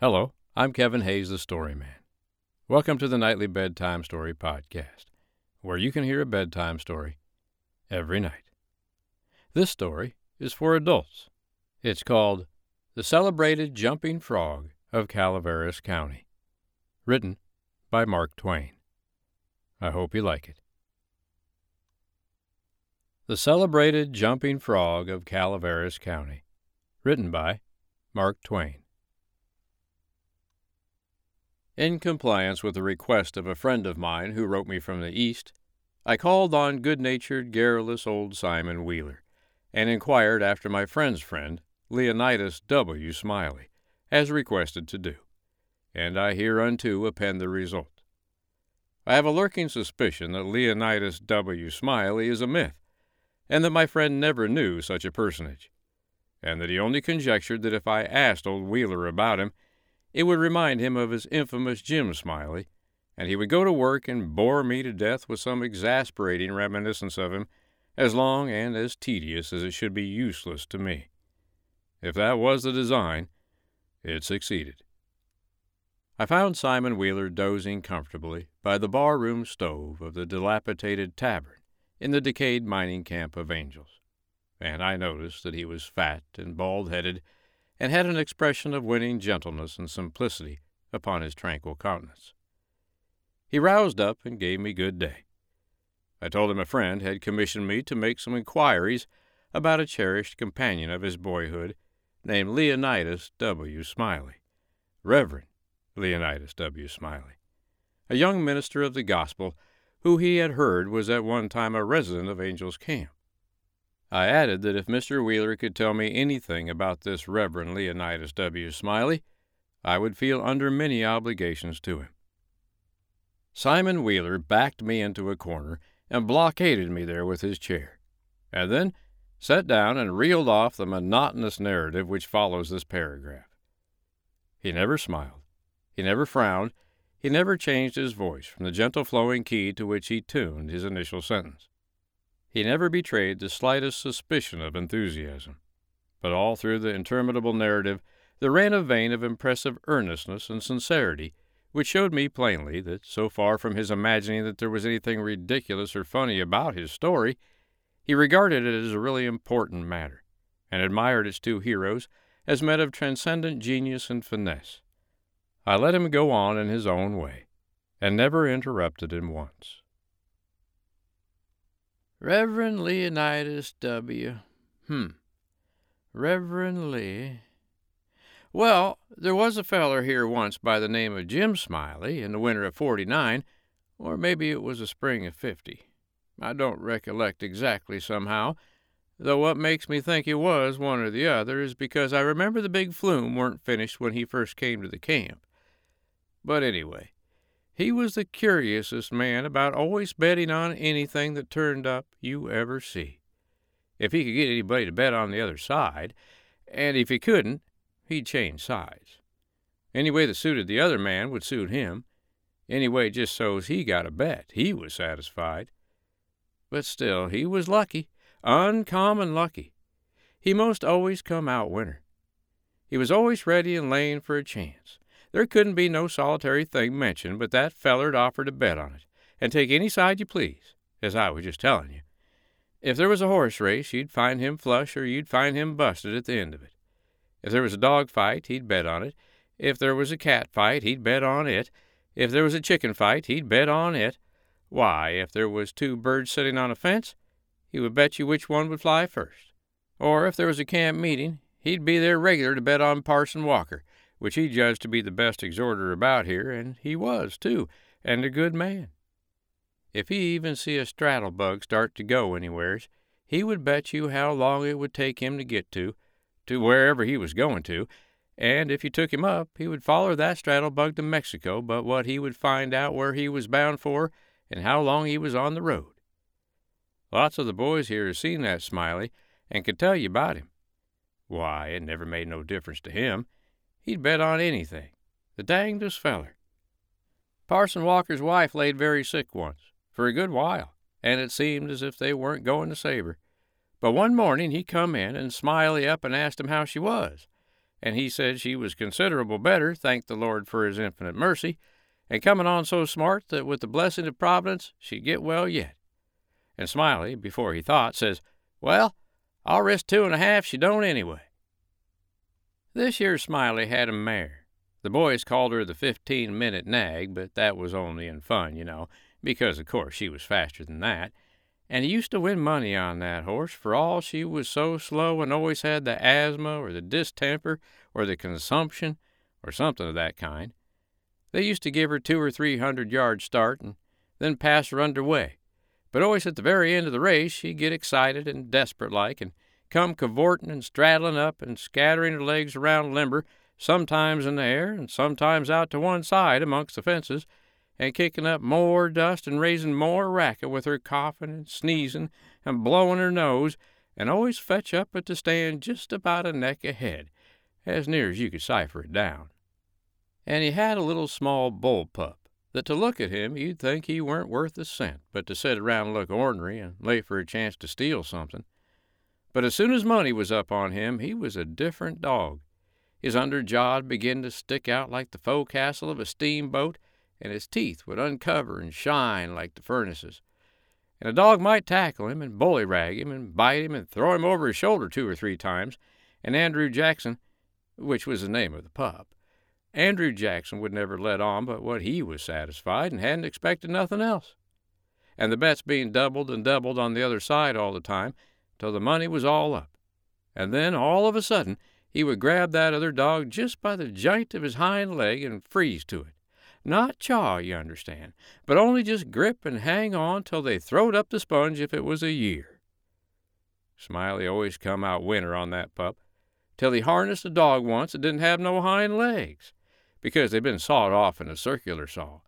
Hello, I'm Kevin Hayes, the Storyman. Welcome to the Nightly Bedtime Story Podcast, where you can hear a bedtime story every night. This story is for adults. It's called The Celebrated Jumping Frog of Calaveras County, written by Mark Twain. I hope you like it. The Celebrated Jumping Frog of Calaveras County, written by Mark Twain. In compliance with the request of a friend of mine who wrote me from the East, I called on good natured, garrulous old Simon Wheeler, and inquired after my friend's friend, Leonidas W. Smiley, as requested to do, and I hereunto append the result. I have a lurking suspicion that Leonidas W. Smiley is a myth, and that my friend never knew such a personage, and that he only conjectured that if I asked old Wheeler about him, it would remind him of his infamous Jim Smiley, and he would go to work and bore me to death with some exasperating reminiscence of him, as long and as tedious as it should be useless to me. If that was the design, it succeeded. I found Simon Wheeler dozing comfortably by the bar-room stove of the dilapidated tavern in the decayed mining camp of Angels, and I noticed that he was fat and bald-headed and had an expression of winning gentleness and simplicity upon his tranquil countenance. He roused up and gave me good day. I told him a friend had commissioned me to make some inquiries about a cherished companion of his boyhood named Leonidas W. Smiley, Reverend Leonidas W. Smiley, a young minister of the gospel who he had heard was at one time a resident of Angel's Camp. I added that if Mr. Wheeler could tell me anything about this Reverend Leonidas W. Smiley, I would feel under many obligations to him. Simon Wheeler backed me into a corner and blockaded me there with his chair, and then sat down and reeled off the monotonous narrative which follows this paragraph. He never smiled, he never frowned, he never changed his voice from the gentle flowing key to which he tuned his initial sentence. He never betrayed the slightest suspicion of enthusiasm. But all through the interminable narrative there ran a vein of impressive earnestness and sincerity, which showed me plainly that, so far from his imagining that there was anything ridiculous or funny about his story, he regarded it as a really important matter, and admired its two heroes as men of transcendent genius and finesse. I let him go on in his own way, and never interrupted him once. Reverend Leonidas W. Hmm. Reverend Lee. Well, there was a feller here once by the name of Jim Smiley in the winter of 49, or maybe it was the spring of 50. I don't recollect exactly somehow, though what makes me think it was one or the other is because I remember the big flume weren't finished when he first came to the camp. But anyway, he was the curiousest man about always betting on anything that turned up you ever see. If he could get anybody to bet on the other side, and if he couldn't, he'd change sides. Any way that suited the other man would suit him. Any way just so's he got a bet, he was satisfied. But still, he was lucky, uncommon lucky. He most always come out winner. He was always ready and laying for a chance. There couldn't be no solitary thing mentioned but that feller'd offer to bet on it, and take any side you please, as I was just telling you. If there was a horse race, you'd find him flush or you'd find him busted at the end of it. If there was a dog fight, he'd bet on it. If there was a cat fight, he'd bet on it. If there was a chicken fight, he'd bet on it. Why, if there was two birds sitting on a fence, he would bet you which one would fly first. Or if there was a camp meeting, he'd be there regular to bet on Parson Walker, which he judged to be the best exhorter about here, and he was, too, and a good man. If he even see a straddle bug start to go anywheres, he would bet you how long it would take him to get to, to wherever he was going to, and if you took him up, he would follow that straddle bug to Mexico, but what he would find out where he was bound for and how long he was on the road. Lots of the boys here has seen that Smiley and can tell you about him. Why, it never made no difference to him. He'd bet on anything. The dangdest feller. Parson Walker's wife laid very sick once, for a good while, and it seemed as if they weren't going to save her. But one morning he come in and Smiley up and asked him how she was, and he said she was considerable better, thank the Lord for his infinite mercy, and coming on so smart that with the blessing of Providence she'd get well yet. And Smiley, before he thought, says, Well, I'll risk two and a half she don't anyway. This year Smiley had a mare. The boys called her the fifteen minute nag, but that was only in fun, you know, because of course she was faster than that and he used to win money on that horse for all she was so slow and always had the asthma or the distemper or the consumption or something of that kind. They used to give her two or three hundred yard start and then pass her underway. But always at the very end of the race she'd get excited and desperate like and come cavorting and straddling up and scattering her legs around limber, sometimes in the air and sometimes out to one side amongst the fences, and kicking up more dust and raising more racket with her coughing and sneezing and blowing her nose, and always fetch up at the stand just about a neck ahead, as near as you could cipher it down. And he had a little small bull pup that to look at him you'd think he weren't worth a cent, but to sit around and look ornery and wait for a chance to steal something. But as soon as money was up on him, he was a different dog. His under jaw began to stick out like the forecastle of a steamboat, and his teeth would uncover and shine like the furnaces. And a dog might tackle him and bullyrag him and bite him and throw him over his shoulder two or three times, and Andrew Jackson, which was the name of the pup, Andrew Jackson would never let on but what he was satisfied and hadn't expected nothing else. And the bets being doubled and doubled on the other side all the time till the money was all up. And then, all of a sudden, he would grab that other dog just by the joint of his hind leg and freeze to it. Not chaw, you understand, but only just grip and hang on till they throwed up the sponge if it was a year. Smiley always come out winner on that pup, till he harnessed a dog once that didn't have no hind legs, because they'd been sawed off in a circular saw,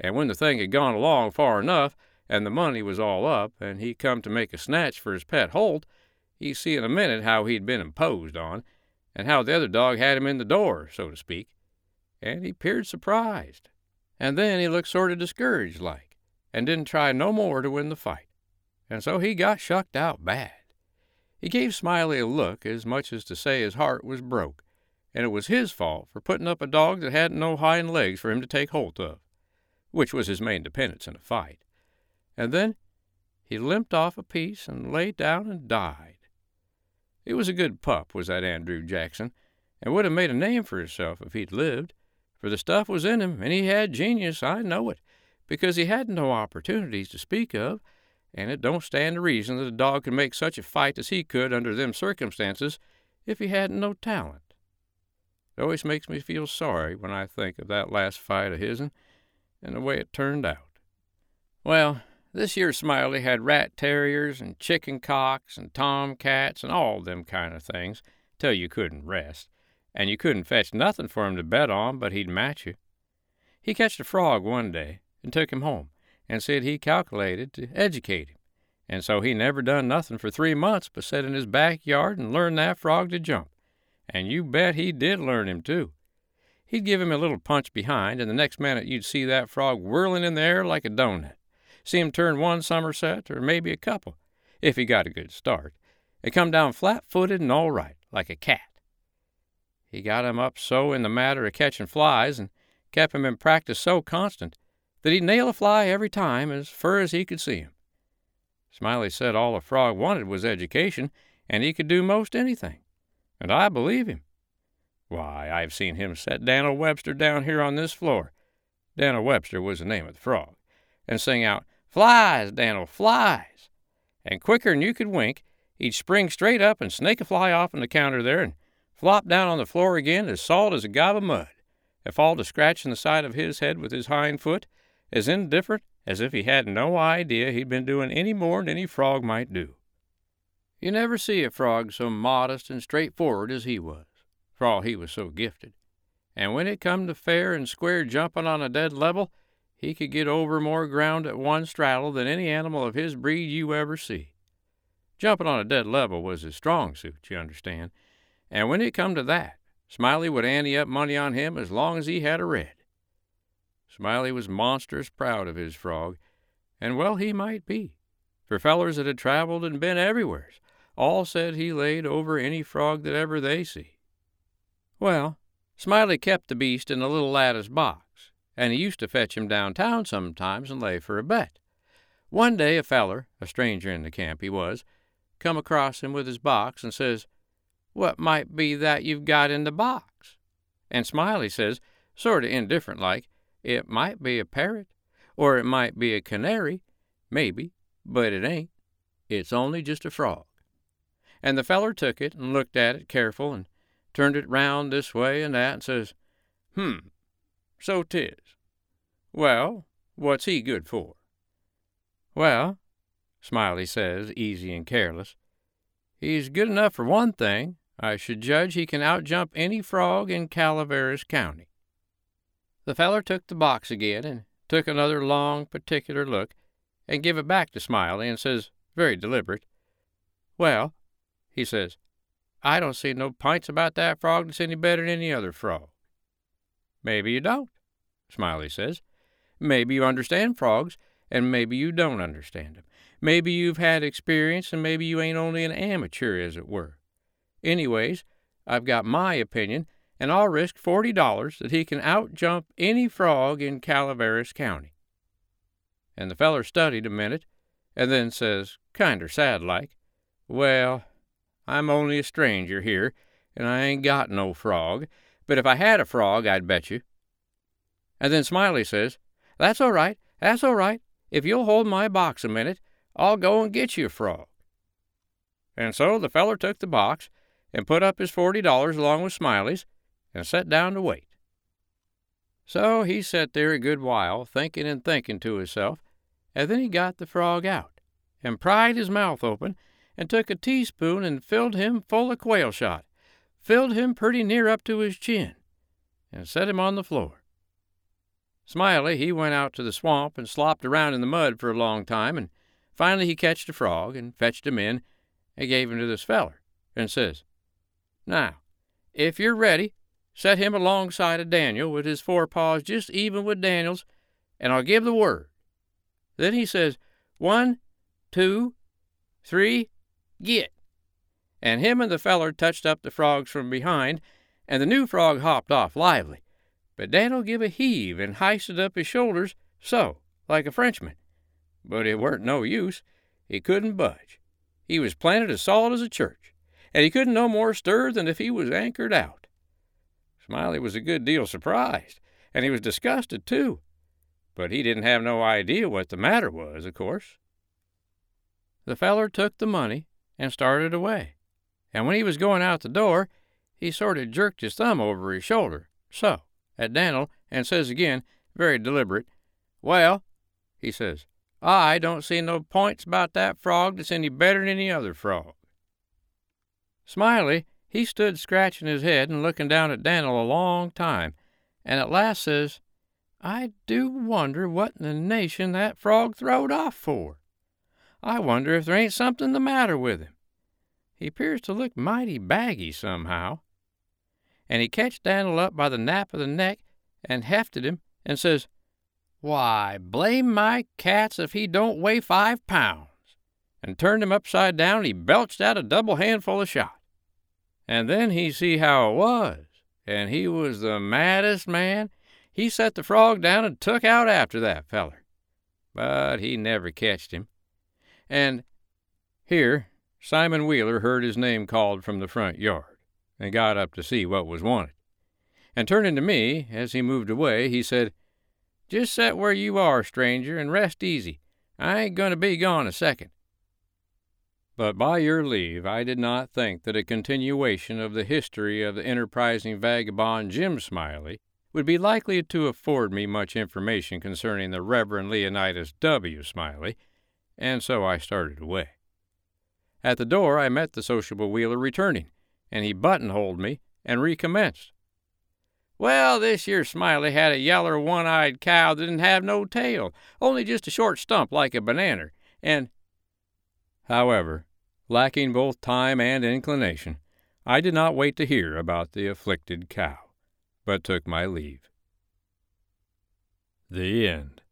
and when the thing had gone along far enough, and the money was all up, and he come to make a snatch for his pet Holt, he see in a minute how he'd been imposed on, and how the other dog had him in the door, so to speak, and he peered surprised and then he looked sort of discouraged like, and didn't try no more to win the fight. And so he got shucked out bad. He gave Smiley a look as much as to say his heart was broke, and it was his fault for putting up a dog that hadn't no hind legs for him to take holt of, which was his main dependence in a fight. And then he limped off a piece and lay down and died. He was a good pup, was that Andrew Jackson, and would have made a name for himself if he'd lived for the stuff was in him, and he had genius, I know it, because he had no opportunities to speak of, and it don't stand to reason that a dog could make such a fight as he could under them circumstances if he hadn't no talent. It always makes me feel sorry when I think of that last fight of his'n and the way it turned out. Well, this year Smiley had rat terriers and chicken cocks and tomcats and all them kind of things till you couldn't rest and you couldn't fetch nothing for him to bet on but he'd match you. He catched a frog one day and took him home, and said he calculated to educate him, and so he never done nothing for three months but sit in his backyard and learn that frog to jump, and you bet he did learn him too. He'd give him a little punch behind, and the next minute you'd see that frog whirling in the air like a doughnut. See him turn one somerset, or maybe a couple, if he got a good start, and come down flat footed and all right, like a cat. He got him up so in the matter of catching flies, and kept him in practice so constant, that he'd nail a fly every time as fur as he could see him. Smiley said all a frog wanted was education, and he could do most anything. And I believe him. Why, I've seen him set Dan'l Webster down here on this floor. Dan'l Webster was the name of the frog, and sing out, Flies, Dan'l, flies! And quicker'n you could wink, he'd spring straight up and snake a fly off on the counter there and flop down on the floor again as salt as a gob of mud, and fall to scratching the side of his head with his hind foot, as indifferent as if he had no idea he'd been doing any more'n any frog might do. You never see a frog so modest and straightforward as he was, for all he was so gifted. And when it come to fair and square jumping on a dead level, he could get over more ground at one straddle than any animal of his breed you ever see. Jumping on a dead level was his strong suit, you understand, and when it come to that, Smiley would ante up money on him as long as he had a red. Smiley was monstrous proud of his frog, and well he might be, for fellers that had traveled and been everywheres all said he laid over any frog that ever they see. Well, Smiley kept the beast in a little lattice box, and he used to fetch him downtown sometimes and lay for a bet. One day a feller, a stranger in the camp he was, come across him with his box and says, What might be that you've got in the box? And Smiley says, sort of indifferent like, It might be a parrot, or it might be a canary, maybe, but it ain't. It's only just a frog. And the feller took it and looked at it careful and turned it round this way and that and says, Hmm, so 'tis. Well, what's he good for? Well, Smiley says, easy and careless, he's good enough for one thing. I should judge he can outjump any frog in Calaveras County. The feller took the box again and took another long, particular look and give it back to Smiley and says, very deliberate, Well, he says, I don't see no pints about that frog that's any better than any other frog. Maybe you don't, Smiley says. Maybe you understand frogs, and maybe you don't understand 'em. Maybe you've had experience, and maybe you ain't only an amateur, as it were. Anyways, I've got my opinion, and I'll risk forty dollars that he can outjump any frog in Calaveras County. And the feller studied a minute, and then says, kinder sad like, Well, I'm only a stranger here, and I ain't got no frog, but if I had a frog, I'd bet you. And then Smiley says, That's all right, that's all right. If you'll hold my box a minute, I'll go and get you a frog. And so the feller took the box and put up his forty dollars along with Smiley's and sat down to wait. So he sat there a good while, thinking and thinking to himself, and then he got the frog out, and pried his mouth open, and took a teaspoon and filled him full of quail shot, filled him pretty near up to his chin, and set him on the floor. Smiley, he went out to the swamp and slopped around in the mud for a long time, and finally he catched a frog and fetched him in and gave him to this feller, and says, Now, if you're ready, set him alongside of Daniel with his forepaws just even with Daniel's, and I'll give the word. Then he says, One, two, three, git. And him and the feller touched up the frogs from behind, and the new frog hopped off lively. But Dan'l give a heave and histed up his shoulders, so, like a Frenchman. But it weren't no use. He couldn't budge. He was planted as solid as a church, and he couldn't no more stir than if he was anchored out. Smiley was a good deal surprised, and he was disgusted, too. But he didn't have no idea what the matter was, of course. The feller took the money and started away, and when he was going out the door, he sort of jerked his thumb over his shoulder, so at Dan'l and says again, very deliberate, Well, he says, I don't see no points about that frog that's any better than any other frog. Smiley, he stood scratching his head and looking down at Dan'l a long time, and at last says, I do wonder what in the nation that frog throwed off for. I wonder if there ain't something the matter with him. He appears to look mighty baggy somehow and he catched Dan'l up by the nape of the neck and hefted him and says, Why, blame my cats if he don't weigh five pounds, and turned him upside down and he belched out a double handful of shot. And then he see how it was, and he was the maddest man. He set the frog down and took out after that feller. But he never catched him. And here Simon Wheeler heard his name called from the front yard and got up to see what was wanted. And turning to me, as he moved away, he said, Just set where you are, stranger, and rest easy. I ain't going to be gone a second. But by your leave, I did not think that a continuation of the history of the enterprising vagabond Jim Smiley would be likely to afford me much information concerning the Reverend Leonidas W. Smiley, and so I started away. At the door, I met the sociable Wheeler returning, and he buttonholed me and recommenced. Well, this year Smiley had a yeller one eyed cow that didn't have no tail, only just a short stump like a banana, and. However, lacking both time and inclination, I did not wait to hear about the afflicted cow, but took my leave. The end.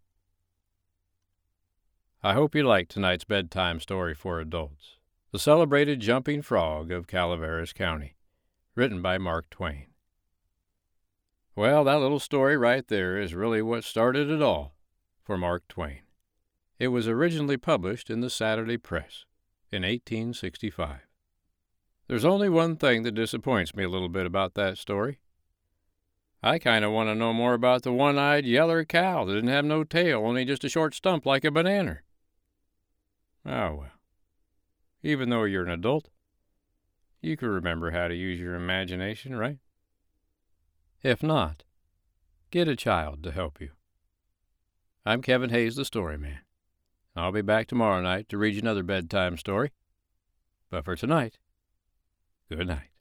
I hope you liked tonight's bedtime story for adults. The Celebrated Jumping Frog of Calaveras County, written by Mark Twain. Well, that little story right there is really what started it all for Mark Twain. It was originally published in the Saturday Press in 1865. There's only one thing that disappoints me a little bit about that story. I kind of want to know more about the one eyed yeller cow that didn't have no tail, only just a short stump like a banana. Oh, well. Even though you're an adult, you can remember how to use your imagination, right? If not, get a child to help you. I'm Kevin Hayes, the Story Man. I'll be back tomorrow night to read you another bedtime story. But for tonight, good night.